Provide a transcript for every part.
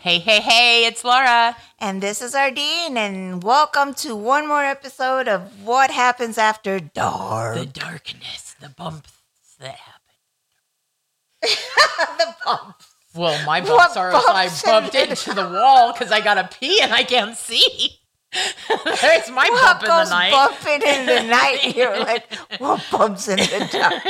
Hey, hey, hey, it's Laura. And this is Ardeen, and welcome to one more episode of What Happens After Dark. The darkness, the bumps that happen. the bumps. Well, my bumps What are bumps I bumped into the wall because I got to pee and I can't see. There's my What bump in the night. bumping in the night? You're like, what bumps in the dark?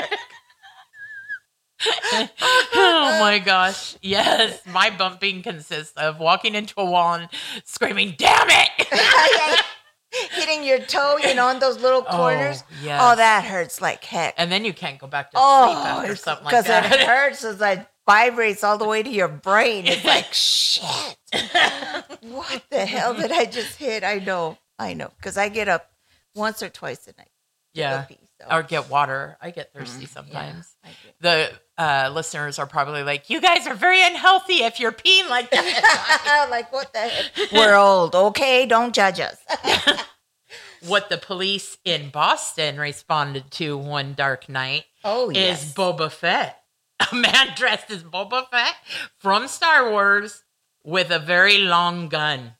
oh my gosh. Yes, my bumping consists of walking into a wall and screaming, damn it! Hitting your toe, you know, in those little oh, corners. Oh, yes. Oh, that hurts like heck. And then you can't go back to oh, sleep after something like that. because it hurts. It's like vibrates all the way to your brain. It's like shit. what the hell did I just hit? I know, I know, because I get up once or twice a night. yeah. So. Or get water. I get thirsty Mm, sometimes. yeah, The uh, listeners are probably like, you guys are very unhealthy if you're peeing like that. like what the heck? We're old, okay? Don't judge us. what the police in Boston responded to one dark night Oh is Boba Fett. A man dressed as Boba Fett from Star Wars with a very long gun.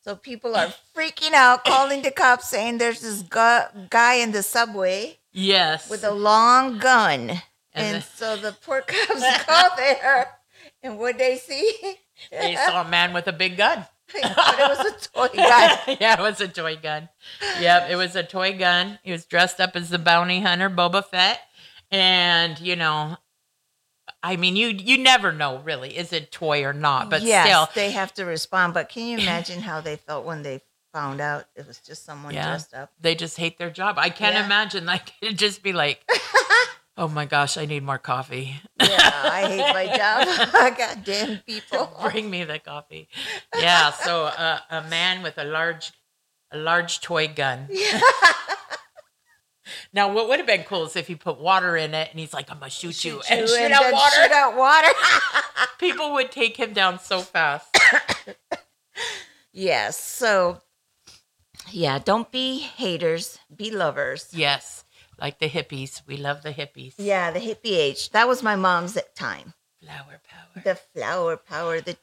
So people are freaking out, calling the cops, saying there's this gu- guy in the subway Yes. with a long gun, and, And so the poor cops go there, and what they see? they saw a man with a big gun. but it was a toy gun. yeah, it was a toy gun. Yep, it was a toy gun. He was dressed up as the bounty hunter, Boba Fett. And, you know, I mean, you you never know really, is it toy or not? But yes, still, they have to respond. But can you imagine how they felt when they found out it was just someone Yeah. dressed up? they just hate their job. I can't Yeah. imagine like it'd just be like, oh my gosh, I need more coffee. Yeah, I hate my job. God damn people. Bring me the coffee. Yeah, so uh, a man with a large a large toy gun. Now, what would have been cool is if he put water in it and he's like, I'm gonna shoot, you and shoot and out water. Shoot out water. People would take him down so fast. yes. So, yeah, don't be haters, be lovers. yes, like the hippies. We love the hippies. Yeah, the hippie age. That was my mom's at time. Flower power. The flower power. The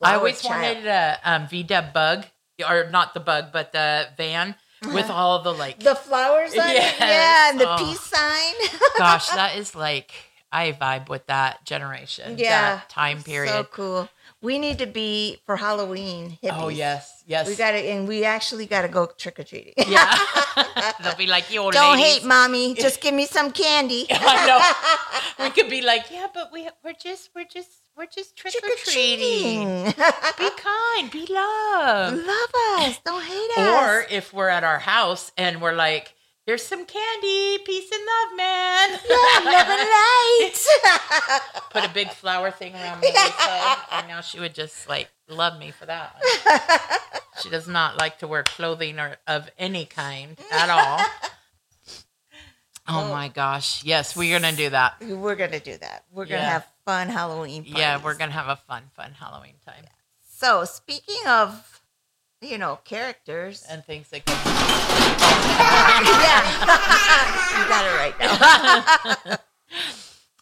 I always child. wanted a um, VW bug, or not the bug, but the van with uh-huh. all the like. the flowers on Yes. it. Yeah, and the Oh. peace sign. gosh, that is like I vibe with that generation. Yeah. that time period. So cool. We need to be for Halloween hippies. oh yes, yes. We got to, and we actually got to go trick or treating. yeah. They'll be like, "You Don't ladies." hate mommy. Just give me some candy. I know. We could be like, "Yeah, but we we're just we're just we're just trick or treating. Be kind, be love." Love us. Don't hate us. Or if we're at our house and we're like, "Here's some candy, peace and love, man." love and light. Put a big flower thing around me. and now she would just like love me for that. She does not like to wear clothing or of any kind at all. Oh Oh. my gosh! Yes, we're gonna do that. We're gonna do that. We're gonna Yeah. have fun Halloween. Parties. Yeah, we're gonna have a fun, fun Halloween time So speaking of, you know, characters. and things that. Can- yeah, you got it right now.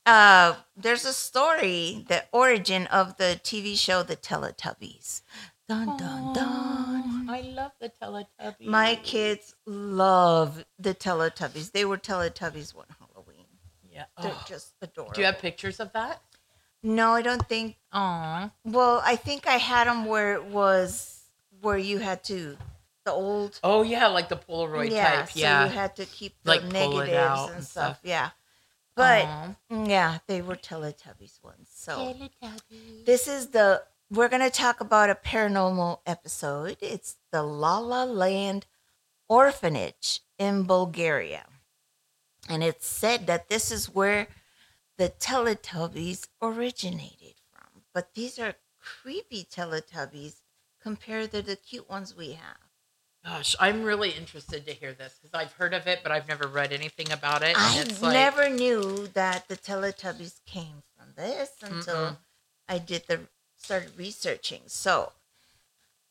uh, there's a story, the origin of the TV show, The Teletubbies. Dun dun dun. I love the Teletubbies. My kids love the Teletubbies. They were Teletubbies one Halloween. Yeah. They're Oh. just adorable. Do you have pictures of that? No, I don't think. Oh. Well, I think I had them where it was where you had to the old. Oh yeah, like the Polaroid yeah, type. so Yeah. you had to keep the Like, pull it negatives out and and stuff. stuff. Yeah, but Aw. Mm, yeah, they were Teletubbies ones. So Teletubbies. this is the we're gonna talk about a paranormal episode. It's the La La Land Orphanage in Bulgaria, and it's said that this is where the Teletubbies originated from. But these are creepy Teletubbies compared to the cute ones we have. Gosh, I'm really interested to hear this because I've heard of it, but I've never read anything about it. I like- never knew that the Teletubbies came from this until Mm-mm. I did the started researching. So,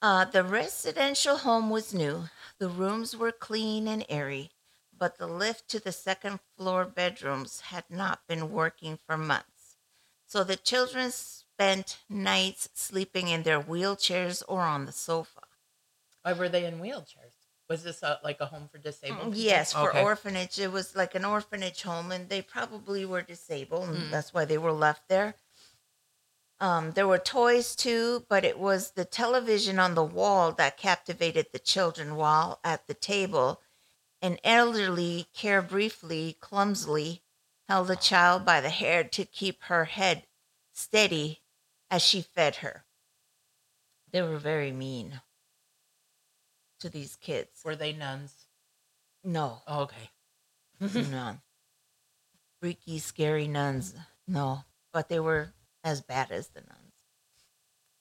uh, the residential home was new. The rooms were clean and airy, but the lift to the second floor bedrooms had not been working for months. So the children spent nights sleeping in their wheelchairs or on the sofa. Why were they in wheelchairs? Was this a, like a home for disabled? people? Mm, Yes, for Okay. orphanage. It was like an orphanage home, and they probably were disabled, and Mm. that's why they were left there. Um, there were toys too, but it was the television on the wall that captivated the children while at the table. An elderly care briefly, clumsily held the child by the hair to keep her head steady as she fed her. They were very mean to these kids. Were they nuns? No. Oh, okay. None. Freaky, scary nuns. No, but they were as bad as the nuns.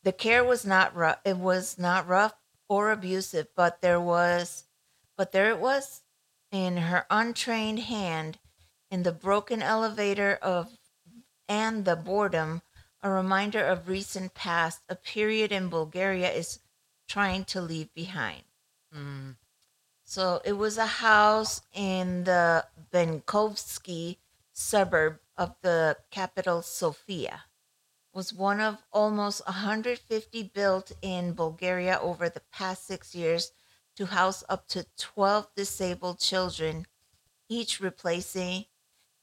The care was not rough. It was not rough or abusive, but there was, but there it was, in her untrained hand, in the broken elevator of, and the boredom, a reminder of recent past, a period in Bulgaria is trying to leave behind. Mm. So it was a house in the Benkovsky suburb of the capital Sofia. It was one of almost 150 built in Bulgaria over the past 6 years to house up to 12 disabled children, each replacing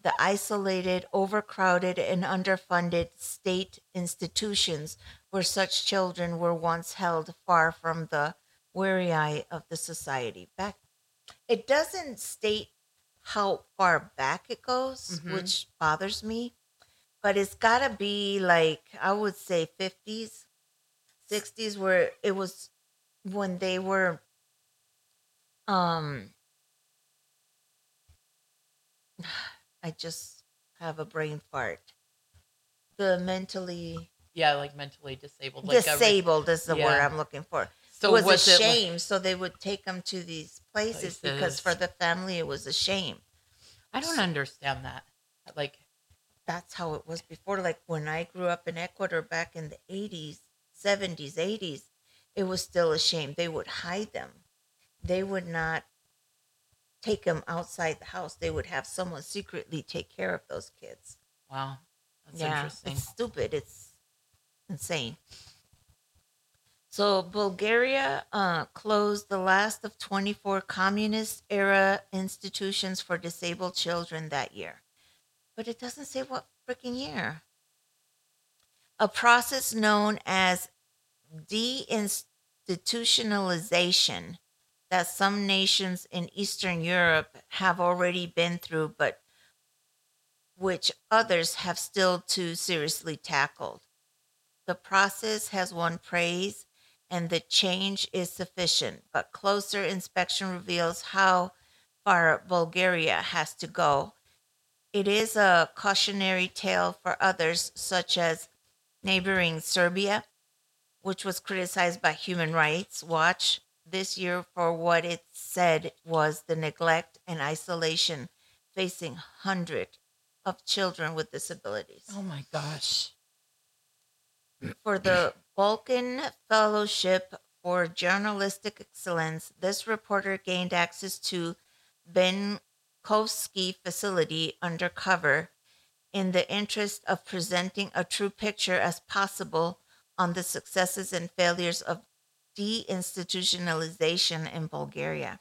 the isolated, overcrowded and underfunded state institutions where such children were once held far from the weary eye of the society. Back, it doesn't state how far back it goes, Mhm. which bothers me, but it's got to be like I would say fifties, sixties, where it was when they were, um, I just have a brain fart. The mentally Yeah, like mentally disabled. Like re- disabled is the word I'm looking for so it was, was a it like- shame. so they would take them to these places, because for the family it was a shame. I don't understand that. Like, That's how it was before. Like when I grew up in Ecuador back in the 80s, 70s, 80s, it was still a shame. They would hide them. They would not take them outside the house. They would have someone secretly take care of those kids. wow, that's yeah, interesting. it's stupid. It's insane. So Bulgaria uh, closed the last of 24 communist era institutions for disabled children that year. But it doesn't say what freaking year. A process known as deinstitutionalization that some nations in Eastern Europe have already been through, but which others have still to seriously tackled. The process has won praise and the change is sufficient, but closer inspection reveals how far Bulgaria has to go. It is a cautionary tale for others, such as neighboring Serbia, which was criticized by Human Rights Watch this year for what it said was the neglect and isolation facing hundreds of children with disabilities. oh my gosh. For the Balkan Fellowship for Journalistic Excellence, this reporter gained access to Benkovsky facility undercover in the interest of presenting a true picture as possible on the successes and failures of deinstitutionalization in Bulgaria.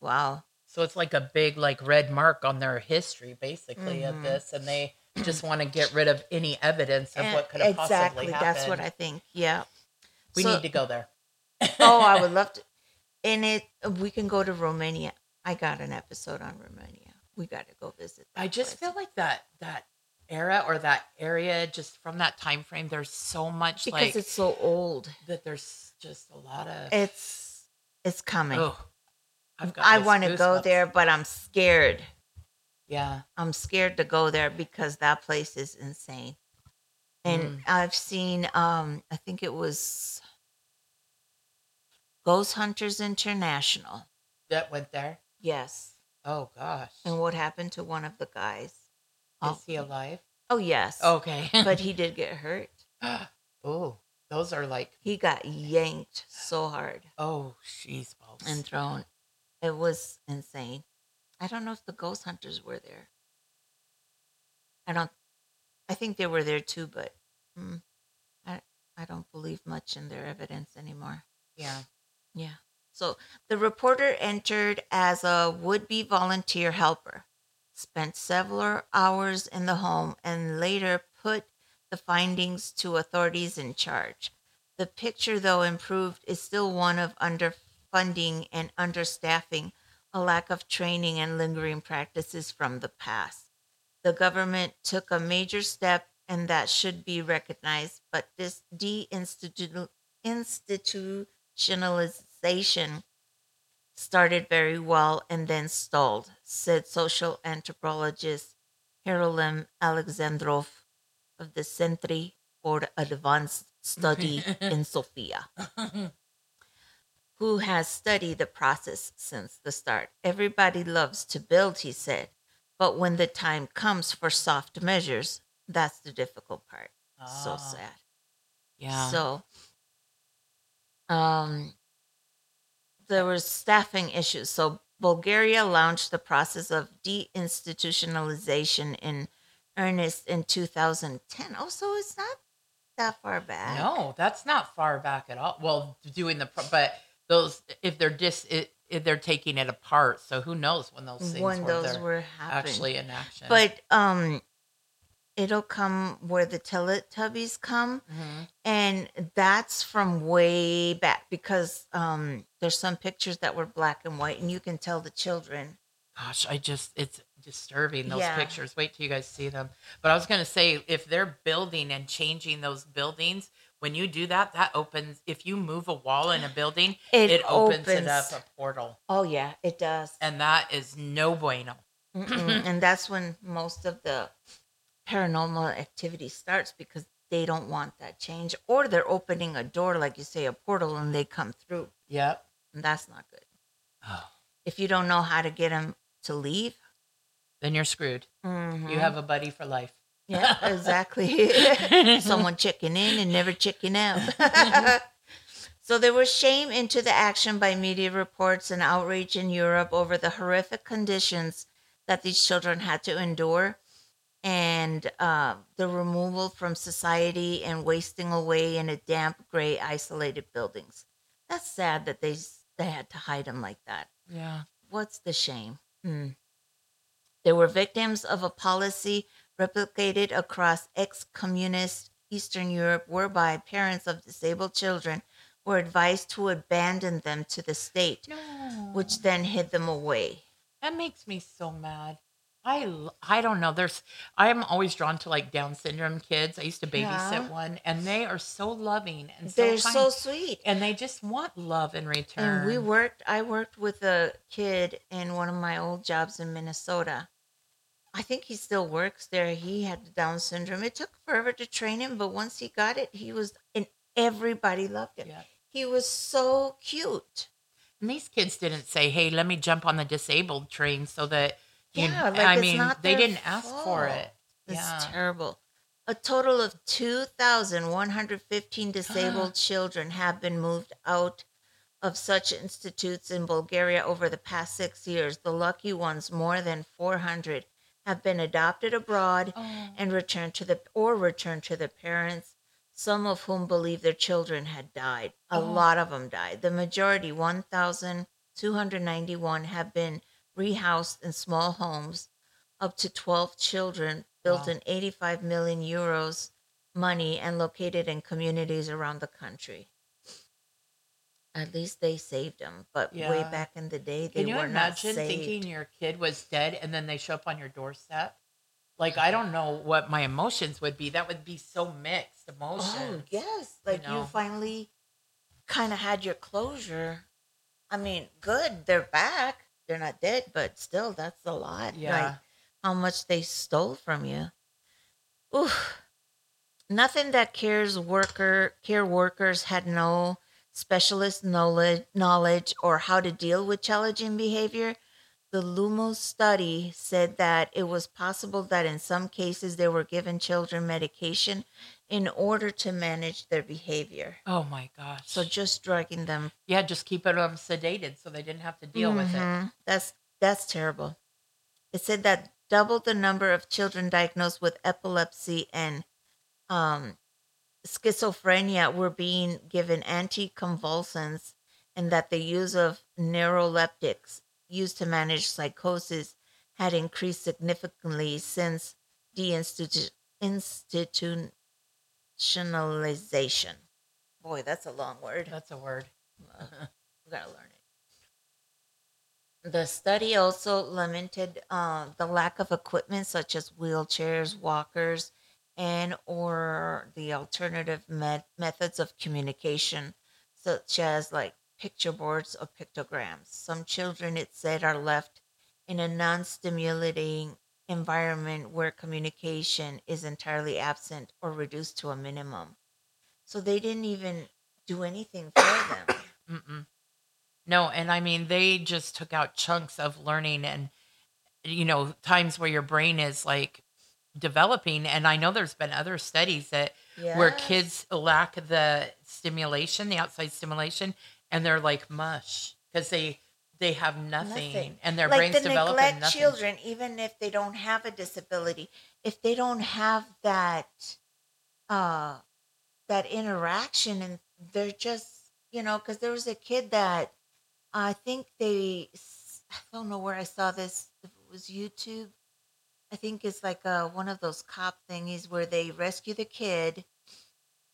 Wow. So it's like a big, like red mark on their history, basically, Mhm. of this, and they just want to get rid of any evidence of And- what could have exactly. possibly happened. That's what I think. Yeah. we So- need to go there. oh, I would love to. And it, we can go to Romania. I got an episode on Romania. We got to go visit. I just place. feel like that that era or that area, just from that time frame, there's so much because like it's so old. that. There's just a lot of. It's it's coming. oh, I've got I want to go there, but I'm scared. Yeah. I'm scared to go there because that place is insane. And Mm. I've seen um I think it was Ghost Hunters International. That went there. Yes. Oh gosh. And what happened to one of the guys? Is he alive? Oh yes. Okay. but he did get hurt. oh, those are like He got yanked so hard oh, jeez, balls. and thrown. It was insane. I don't know if the ghost hunters were there. I don't. I think they were there too, but mm, I don't believe much in their evidence anymore. Yeah. Yeah. So the reporter entered as a would be volunteer helper, spent several hours in the home, and later put the findings to authorities in charge. The picture, though improved, is still one of underfunding and understaffing, a lack of training, and lingering practices from the past. The government took a major step, and that should be recognized, but this deinstitutionalization started very well and then stalled, said social anthropologist Haralan Alexandrov of the Centre for Advanced Study in Sofia, who has studied the process since the start. Everybody loves to build, he said, but when the time comes for soft measures, that's the difficult part. So Ah, sad. Yeah. So, um, there was staffing issues. So Bulgaria launched the process of deinstitutionalization in earnest in 2010. Oh, so it's not that far back. no, that's not far back at all. Well, doing the but those if they're just if they're taking it apart, so who knows when those things when were those were happening. actually in action. but um, it'll come where the Teletubbies come. Mhm. and that's from way back because um there's some pictures that were black and white and you can tell the children gosh, I just it's disturbing those Yeah. pictures. Wait till you guys see them. But I was gonna say if they're building and changing those buildings, when you do that, that opens. If you move a wall in a building, it, it, opens, it up a portal, oh yeah it does and that is no bueno. And that's when most of the paranormal activity starts because they don't want that change or they're opening a door like you say a portal and they come through Yep. and that's not good Oh, if you don't know how to get them to leave then you're screwed. mhm. You have a buddy for life. yeah exactly someone checking in and never checking out. so there was shame into the action by media reports and outrage in Europe over the horrific conditions that these children had to endure and uh, the removal from society and wasting away in a damp, gray, isolated buildings. That's sad that they they had to hide them like that Yeah. what's the shame? Hmm. They were victims of a policy replicated across ex communist Eastern Europe, whereby parents of disabled children were advised to abandon them to the state, No. which then hid them away. That makes me so mad. I, I don't know. There's I am always drawn to like Down syndrome kids. I used to babysit Yeah. one, and they are so loving and so They're kind, so sweet. and they just want love in return. And we worked, I worked with a kid in one of my old jobs in Minnesota. I think he still works there. He had the Down syndrome. It took forever to train him, but once he got it, he was, and everybody loved him. Yeah. He was so cute. And these kids didn't say, "Hey, let me jump on the disabled train," so that you. Yeah, like I mean, they didn't ask for it. It's Yeah. terrible. A total of 2,115 disabled children have been moved out of such institutes in Bulgaria over the past six years. The lucky ones, more than 400, have been adopted abroad Oh. and returned to the or returned to their parents. Some of whom believe their children had died. A Oh. lot of them died. The majority, 1,291, have been rehoused in small homes. Up to 12 children built Wow. in 85 million euros money and located in communities around the country. At least they saved him. but way back in the day, they Can you were imagine thinking your kid was dead and then they show up on your doorstep? Like I don't know what my emotions would be. That would be so mixed oh, emotions. Oh yes, like you, know? finally kind of had your closure. I mean, good, they're back. They're not dead, but still, that's a lot. Yeah. Like how much they stole from you. Oof. Nothing that cares worker care workers had no specialist knowledge knowledge or how to deal with challenging behavior. The Lumos study said that it was possible that in some cases they were given children medication in order to manage their behavior. Oh my gosh. So just drugging them. yeah, just keep it um, sedated so they didn't have to deal with it. Mhm. That's that's terrible. It said that doubled the number of children diagnosed with epilepsy and um schizophrenia were being given anticonvulsants and that the use of neuroleptics used to manage psychosis had increased significantly since deinstitutionalization. Boy, that's a long word. That's a word. We gotta learn it. The study also lamented uh, the lack of equipment such as wheelchairs, walkers, and or the alternative met- methods of communication, such as like picture boards or pictograms. Some children, it said, are left in a non-stimulating environment where communication is entirely absent or reduced to a minimum. So they didn't even do anything for them. Mm-mm. No, and I mean they just took out chunks of learning and you know times where your brain is like developing and I know there's been other studies that where kids lack the stimulation, the outside stimulation and they're like mush because they they have nothing, Nothing. and their like brains the develop neglect nothing. children, even if they don't have a disability, if they don't have that uh that interaction and they're just you know because there was a kid that I think they i don't know where I saw this if it was YouTube I think it's like uh one of those cop thingies where they rescue the kid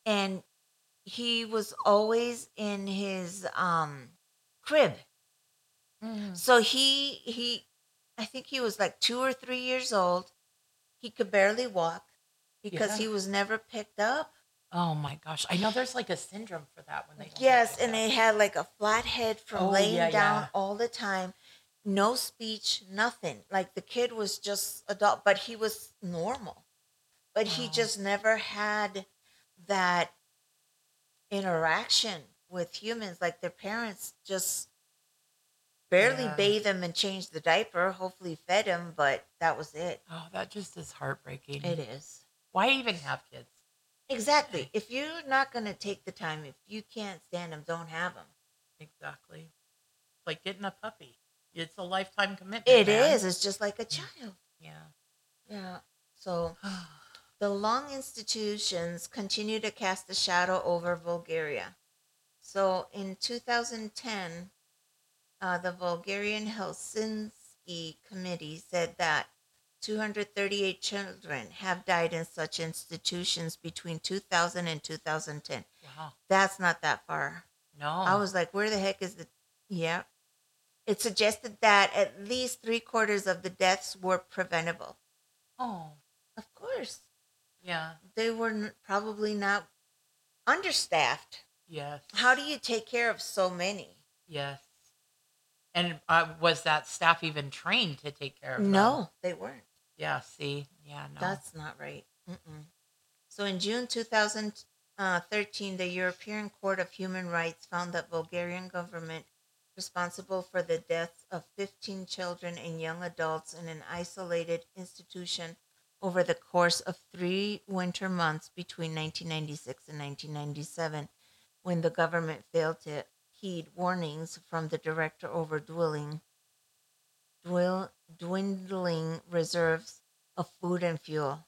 and he was always in his um crib Mm. so he he I think he was like 2 or 3 years old. He could barely walk because Yeah. he was never picked up. Oh my gosh! I know there's like a syndrome for that when they Yes, and that. they had like a flat head from Oh, laying yeah, down yeah. all the time. No speech, nothing. Like the kid was just adult, but he was normal. But he just never had that interaction with humans. Like their parents just barely Yeah. bathed him and changed the diaper, hopefully fed him, but that was it. oh, that just is heartbreaking. It is. Why even have kids? Exactly. If you're not going to take the time, if you can't stand them, don't have them. Exactly. Like getting a puppy. It's a lifetime commitment. It man. is. It's just like a child. Yeah. Yeah. So the long institutions continue to cast a shadow over Bulgaria. So in 2010, uh, the Bulgarian Helsinki Committee said that 238 children have died in such institutions between 2000 and 2010. wow. That's not that far. No. I was like, where the heck is the. Yeah. It suggested that at least three quarters of the deaths were preventable. Oh. Of course. Yeah. They were n- probably not understaffed. Yes. How do you take care of so many? Yes. And uh, was that staff even trained to take care of them? No, they weren't. Yeah. See. Yeah. No. That's not right. Mm-mm. So in June 2013, the European Court of Human Rights found that Bulgarian government responsible for the deaths of 15 children and young adults in an isolated institution over the course of three winter months between 1996 and 1997, when the government failed to heed warnings from the director over dwindling, dwindling reserves of food and fuel.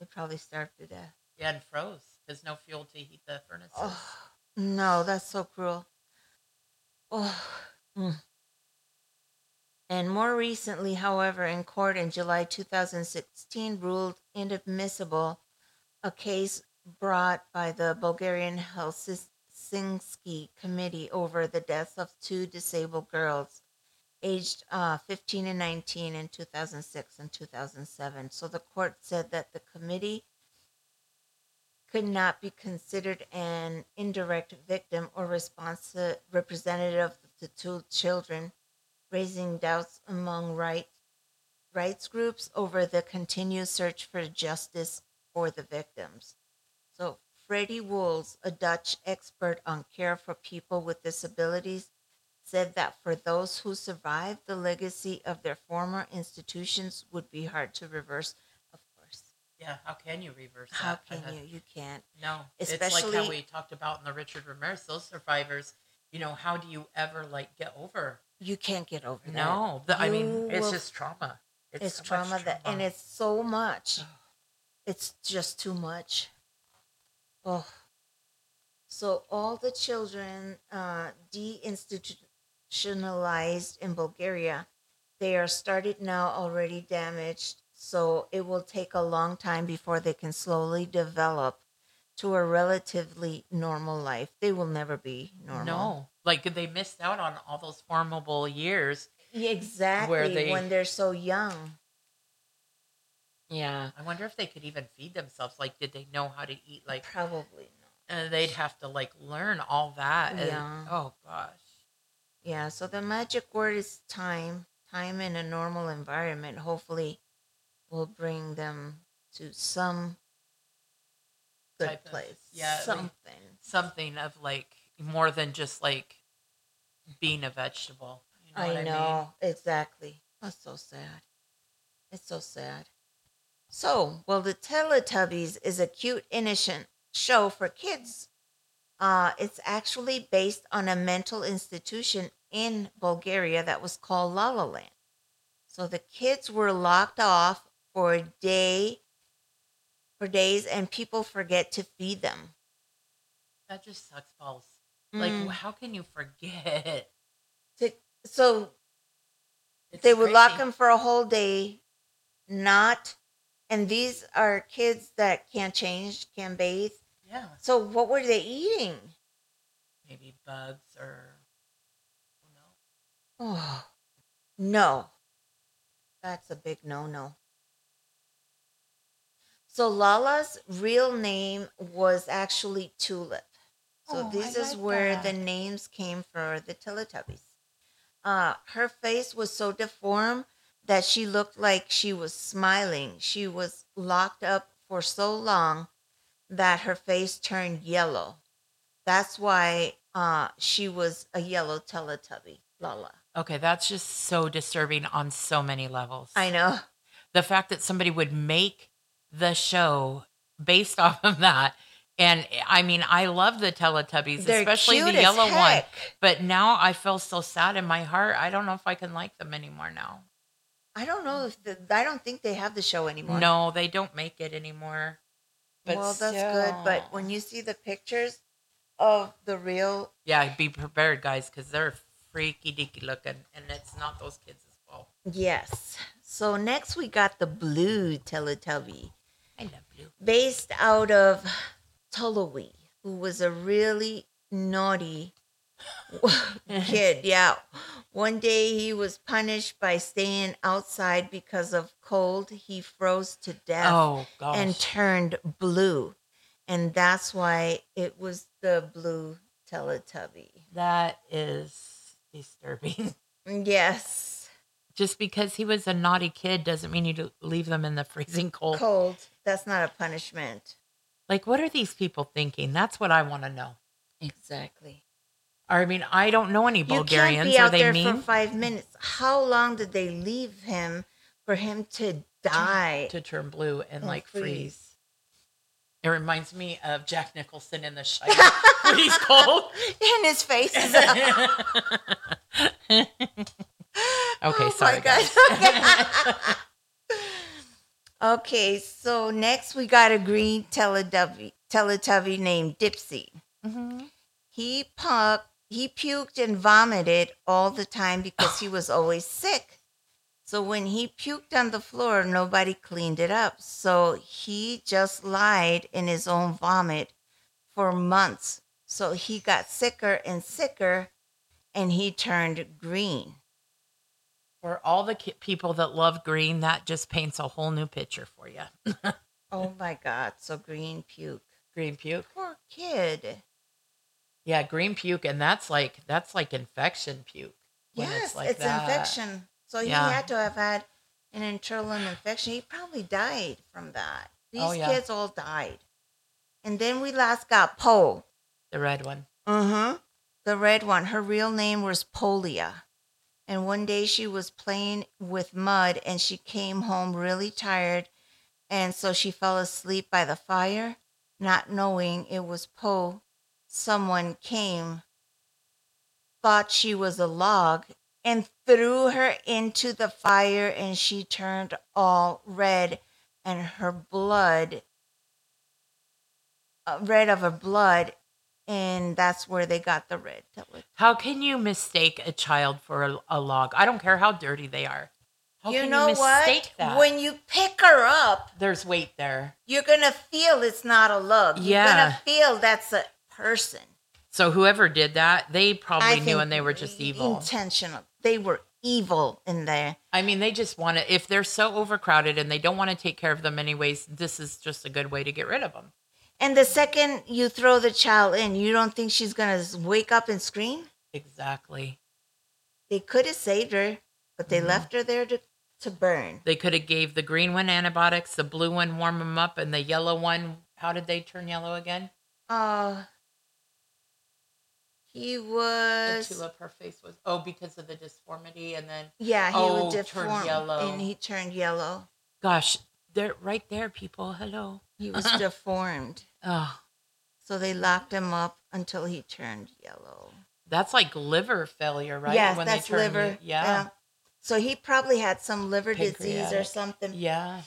They probably starved to death. yeah, and froze because no fuel to heat the furnaces. Oh, no, that's so cruel. Oh. mm. And more recently, however, in court in July 2016, ruled inadmissible a case brought by the Bulgarian Helsinki Committee over the deaths of two disabled girls aged uh, 15 and 19 in 2006 and 2007. So the court said that the committee could not be considered an indirect victim or representative of the two children, raising doubts among right, rights groups over the continued search for justice for the victims. So, Freddie Wools, a Dutch expert on care for people with disabilities, said that for those who survived, the legacy of their former institutions would be hard to reverse. Yeah. How can you reverse that? how can you? You can't. No. it's like Especially- how we talked about in the Richard Ramirez. Those survivors. You know, how do you ever like get over? You can't get over that. No. The, I mean, it's will- just trauma. it's, so much trauma that, and it's so much. It's just too much. Oh. So all the children uh, deinstitutionalized in Bulgaria, they are started now already damaged. So it will take a long time before they can slowly develop to a relatively normal life. They will never be normal. No, like they missed out on all those formable years. Exactly. they- when they're so young. Yeah, I wonder if they could even feed themselves. Like, did they know how to eat? Like, Probably not. uh, they'd have to like learn all that. and- Yeah. oh gosh. Yeah, so the magic word is time. Time in a normal environment hopefully will bring them to some good Type of- place. yeah, like- something. Something of like more than just like being a vegetable. You know I what I know, exactly. That's so sad. It's so sad. So, well, the Teletubbies is a cute, innocent show for kids. Uh, it's actually based on a mental institution in Bulgaria that was called La La Land. So the kids were locked off for a day, for days, and people forget to feed them. That just sucks balls. Like, Mm. how can you forget? To- so It's they would lock them for a whole day not and these are kids that can't change can't bathe Yeah, so what were they eating maybe bugs or oh no that's a big no-no so lala's real name was actually tulip so Oh, this I is like where that. the names came for the teletubbies uh, her face was so deformed that she looked like she was smiling. She was locked up for so long that her face turned yellow. That's why uh, she was a yellow Teletubby, Lala. Okay, that's just so disturbing on so many levels. I know. the fact that somebody would make the show based off of that. And I mean, I love the Teletubbies, They're especially the yellow one. But now I feel so sad in my heart. I don't know if I can like them anymore now. I don't know if the, I don't think they have the show anymore. No, they don't make it anymore. But well, that's good. But when you see the pictures of the real, yeah, be prepared, guys, because they're freaky deaky looking, and it's not those kids' fault. yes. So next we got the blue Teletubby. I love blue. based out of Tullowee, who was a really naughty kid. Yeah. One day he was punished by staying outside because of cold. He froze to death Oh and turned blue. And that's why it was the blue Teletubby. that is disturbing. Yes. Just because he was a naughty kid doesn't mean you to leave them in the freezing cold. Cold. That's not a punishment. Like, what are these people thinking? That's what I want to know. Exactly. I mean, I don't know any You can't Bulgarians. be Are out they there mean for five minutes. How long did they leave him for him to die? to turn blue and And like freeze. freeze? It reminds me of Jack Nicholson in The when he's cold. And his face is okay, Oh sorry, guys. Okay, so next we got a green Teletubby, Teletubby named Dipsy. Mhm. He pu- he puked and vomited all the time because he was always sick. So when he puked on the floor, nobody cleaned it up. So he just lied in his own vomit for months. So he got sicker and sicker and he turned green. For all the ki- people that love green, that just paints a whole new picture for you. Oh my God. So green puke. green puke. Poor kid. Yeah, green puke, and that's like that's like infection puke. yes, it's like it's infection. So he Yeah. had to have had an internal infection. He probably died from that. These Oh, yeah. kids all died. And then we last got Po. The red one. Mm-hmm. The red one. Her real name was Polia. And one day she was playing with mud and she came home really tired. And so she fell asleep by the fire, not knowing it was Poe. Someone came, thought she was a log, and threw her into the fire, and she turned all red, and her blood uh, red of her blood, and that's where they got the red. How can you mistake a child for a, a log? I don't care how dirty they are. How you know you mistake what? that? When you pick her up, There's weight there. you're gonna feel it's not a lug. You're gonna feel that's a person. So whoever did that, they probably knew and they were just evil. Intentional. They were evil in there. I mean, they just want to, if they're so overcrowded and they don't want to take care of them anyways, this is just a good way to get rid of them. And the second you throw the child in, you don't think she's gonna wake up and scream? Exactly. They could have saved her, but they Mhm. left her there to, to burn. They could have gave the green one antibiotics, the blue one warm them up, and the yellow one, how did they turn yellow again? Oh, Uh he was. The tulip, her face was, oh, because of the disformity. And then, yeah, he Oh, was turned yellow. and he turned yellow. gosh, they're right there, people. Hello. He was deformed. Oh, So they locked him up until he turned yellow. that's like liver failure, right? Yes, When that's they turn you- liver. yeah. So he probably had some liver disease or something. Yeah.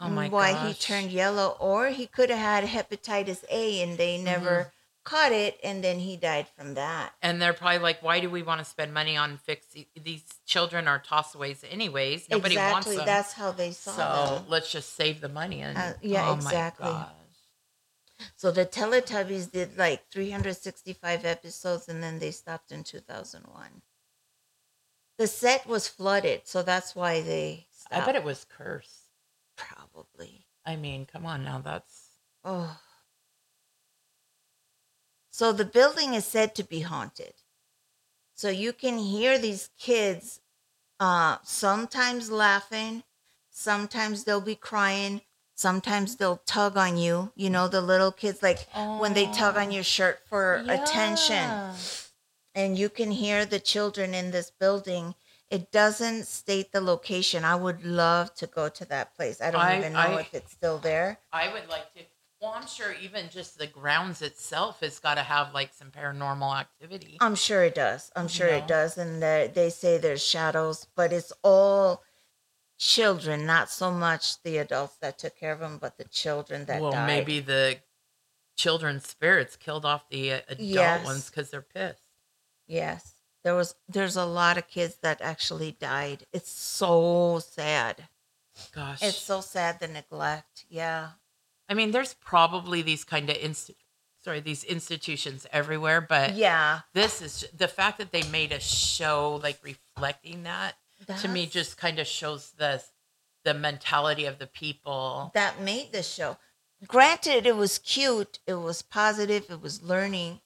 Oh my god. why gosh. he turned yellow, or he could have had hepatitis A and they never Mm-hmm. caught it, and then he died from that. And they're probably like, why do we want to spend money on fix these children are tossaways anyways? Nobody wants them. that's how they saw so them. let's just save the money and Uh, yeah, oh exactly. My gosh. So the Teletubbies did like 365 episodes, and then they stopped in 2001. The set was flooded, so that's why they. Stopped. I bet it was cursed. probably. I mean, come on now, that's Oh. So the building is said to be haunted. So you can hear these kids uh sometimes laughing, sometimes they'll be crying, sometimes mm-hmm. they'll tug on you. You know the little kids like when they tug on your oh. shirt for attention. And you can hear the children in this building. It doesn't state the location. I would love to go to that place. I don't I- even know I- if it's still there. I would like to. Well, I'm sure even just the grounds itself has got to have like some paranormal activity. I'm sure it does. I'm sure No. it does. And they say there's shadows, but it's all children, not so much the adults that took care of them, but the children that well, died. maybe the children's spirits killed off the uh, adult Yes. ones because they're pissed. Yes. There was there's a lot of kids that actually died. It's so sad. Gosh, It's so sad the neglect. Yeah. I mean, there's probably these kind of inst- sorry, these institutions everywhere, but Yeah. this is the fact that they made a show like reflecting that to me just kind of shows the the mentality of the people. that made the show. Granted, it was cute, it was positive, it was learning,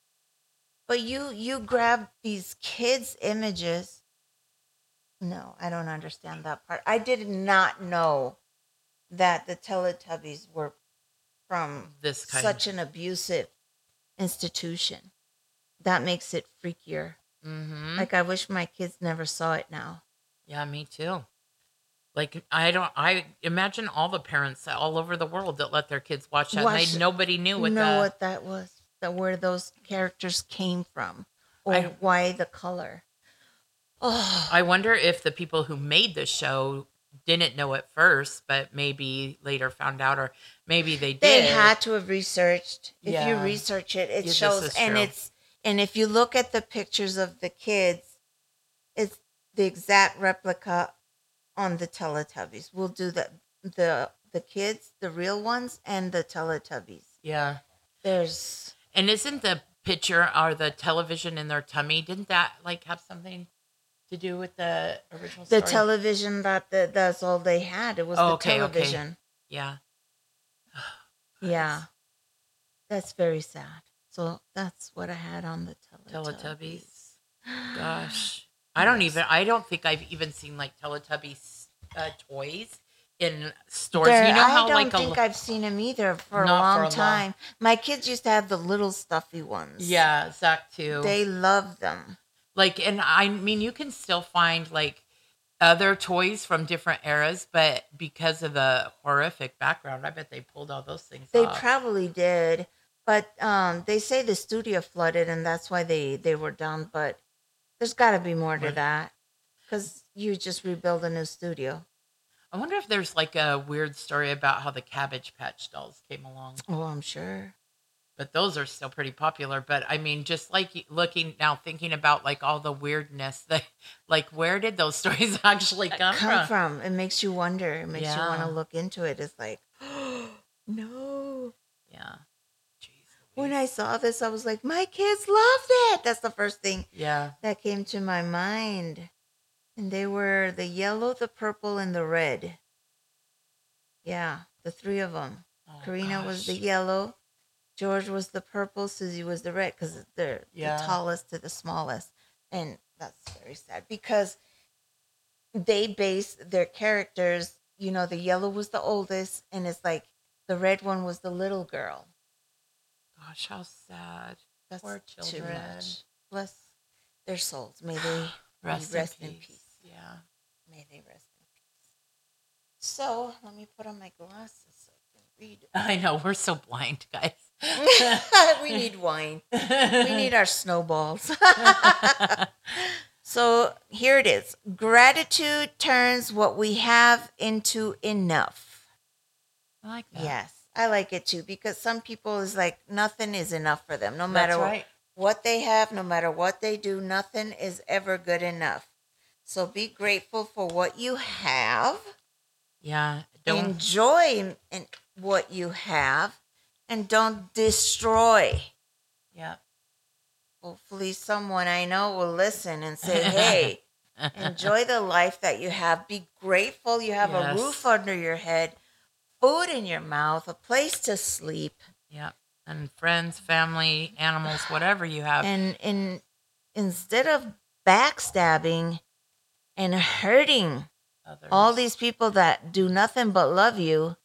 but you you grab these kids' images. No, I don't understand that part. I did not know that the Teletubbies were from This kind such an abusive institution. That makes it freakier. of. hmm Like I wish my kids never saw it now. Yeah, me too. Like I don't. I imagine all the parents all over the world that let their kids watch that. and they nobody knew what know the, what that was, that where those characters came from, or I- why the color. Oh, I wonder if the people who made the show didn't know at first, but maybe later found out, or maybe they did. they had to have researched. If you research it, it this shows, and true. it's and if you look at the pictures of the kids, it's the exact replica on the Teletubbies. We'll do the the the kids, the real ones, and the Teletubbies. yeah. There's And isn't the picture or the television in their tummy? Didn't that like have something to do with the original the story? television that the, that's all they had. It was Oh, the okay, okay. television. Yeah. Yeah. That's very sad. So that's what I had on the Teletubbies. Teletubbies. Gosh. I don't even I don't think I've even seen like Teletubbies uh, toys in stores. There- you know how I don't like think i I've seen them either for a Not for long a long- time. My kids used to have the little stuffy ones. yeah, Zach too. They love them. like and I mean you can still find like other toys from different eras, but because of the horrific background, I bet they pulled all those things They off. probably did. But um, they say the studio flooded and that's why they, they were done. But there's got to be more to Right. that. Because you just rebuild a new studio. I wonder if there's like a weird story about how the Cabbage Patch dolls came along. Oh, I'm sure. but those are still pretty popular. But I mean, just like looking now, thinking about like all the weirdness that, like, where did those stories actually uh, come, come from? from. It makes you wonder. It makes you want Yeah. to look into it. It's like, no. When I saw this, I was like, my kids loved it. That's the first thing yeah, that came to my mind. And they were the yellow, the purple, and the red. Yeah, the three of them. Oh, Karina was the yellow, George was the purple, Susie was the red because they're Yeah. the tallest to the smallest. And that's very sad because they base their characters, you know, the yellow was the oldest, and it's like the red one was the little girl. Gosh, how sad. That's Poor too children. much. Bless their souls. May they Rest, rest in, in peace. peace. Yeah. may they rest in peace. So let me put on my glasses so I can read. I know we're so blind, guys. we need wine. We need our snowballs. so here it is. Gratitude turns what we have into enough. I like that. Yes, I like it too because some people is like nothing is enough for them. No matter right. what they have, no matter what they do, nothing is ever good enough. So be grateful for what you have. Yeah. Don't. Enjoy in what you have and don't destroy. yeah. Hopefully, someone I know will listen and say, Hey, enjoy the life that you have. Be grateful you have Yes. a roof under your head, food in your mouth, a place to sleep. Yeah. And friends, family, animals, whatever you have. And, and instead of backstabbing and hurting others. all these people that do nothing but love you,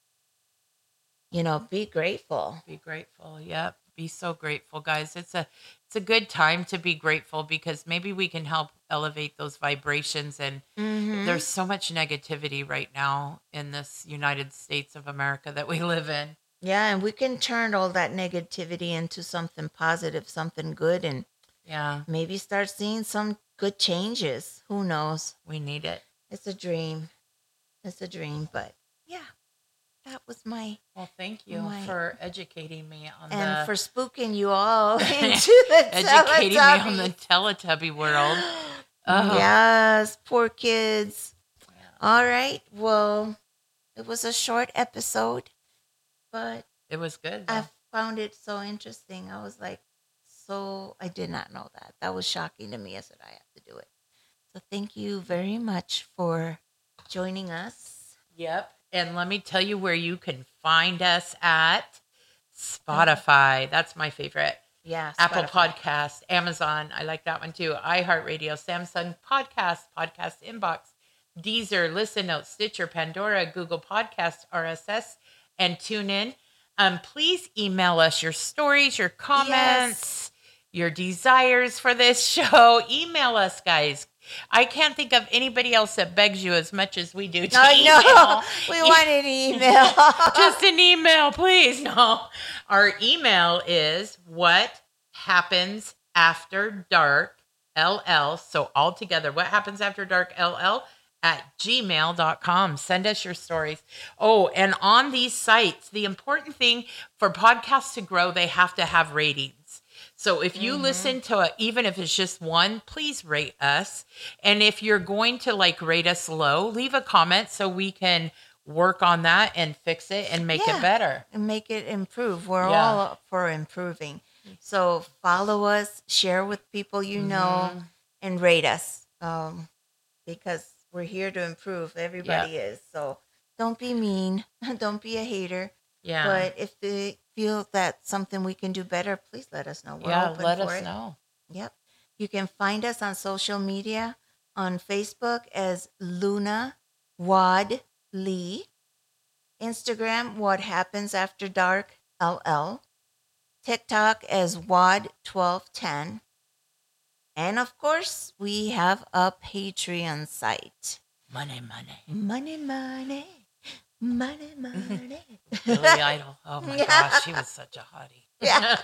you know, be grateful. be grateful. Yep. Be so grateful, guys. It's a it's a good time to be grateful because maybe we can help elevate those vibrations and Mhm. there's so much negativity right now in this United States of America that we live in. Yeah, and we can turn all that negativity into something positive, something good, and Yeah, maybe start seeing some good changes. Who knows? we need it. It's a dream. It's a dream, but yeah, that was my Well, thank you My- for educating me on that and the for spooking you all into the educating me on the Teletubby world. Oh. Yes, poor kids. Yeah. All right, well, it was a short episode, but It was good. I found it so interesting. I was like, so I did not know that. That was shocking to me. I said I have to do it. So thank you very much for joining us. Yep. And let me tell you where you can find us at Spotify. That's my favorite. Yeah, Apple Podcast, Amazon. I like that one too. iHeartRadio, Samsung Podcast, Podcast Inbox, Deezer, Listen Notes, Stitcher, Pandora, Google Podcast, RSS, and TuneIn. Um, please email us your stories, your comments, your desires for this show. Email us, guys. I can't think of anybody else that begs you as much as we do to email. know. We want an email. Just an email, please. No. Our email is what happens after dark LL. So all together, what happens after dark LL at gmail.com. Send us your stories. Oh, and on these sites, the important thing for podcasts to grow, they have to have ratings. So if you listen to it, even if it's just one, please rate us. And if you're going to like rate us low, leave a comment so we can work on that and fix it and make Yeah. it better. and make it improve. We're Yeah. all up for improving. So follow us, share with people you know, Mm-hmm. and rate us. Um, because we're here to improve. Everybody is. So don't be mean. don't be a hater. Yeah. But if they feel that something we can do better, please let us know. We're yeah, open let for us it. know. Yep. You can find us on social media on Facebook as Luna Wad Lee, Instagram What Happens After Dark LL, TikTok as Wad 1210, and of course, we have a Patreon site. Money, money. Money, money, money, money. Billy Idol. Oh my Yeah. gosh, she was such a hottie. Yeah.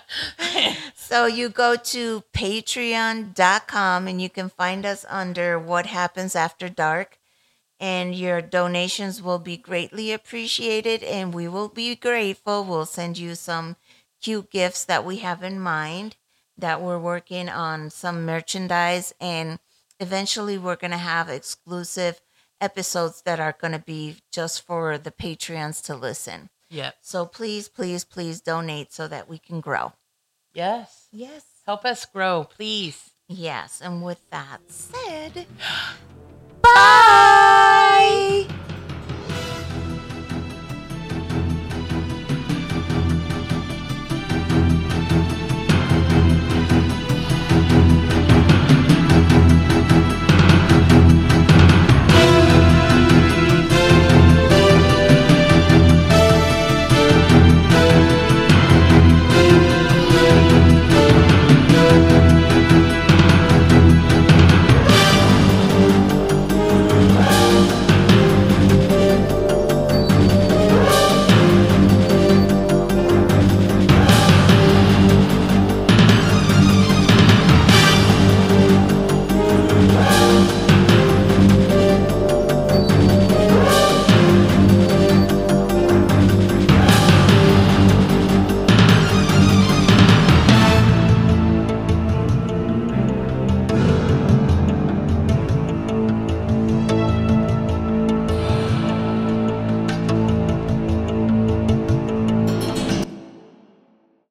so you go to patreon.com and you can find us under what happens after dark and your donations will be greatly appreciated and we will be grateful we'll send you some cute gifts that we have in mind that we're working on some merchandise and eventually we're going to have exclusive episodes that are going to be just for the Patreons to listen. Yep. So please, please, please donate so that we can grow. Yes. Yes. Help us grow, please. Yes. And with that said.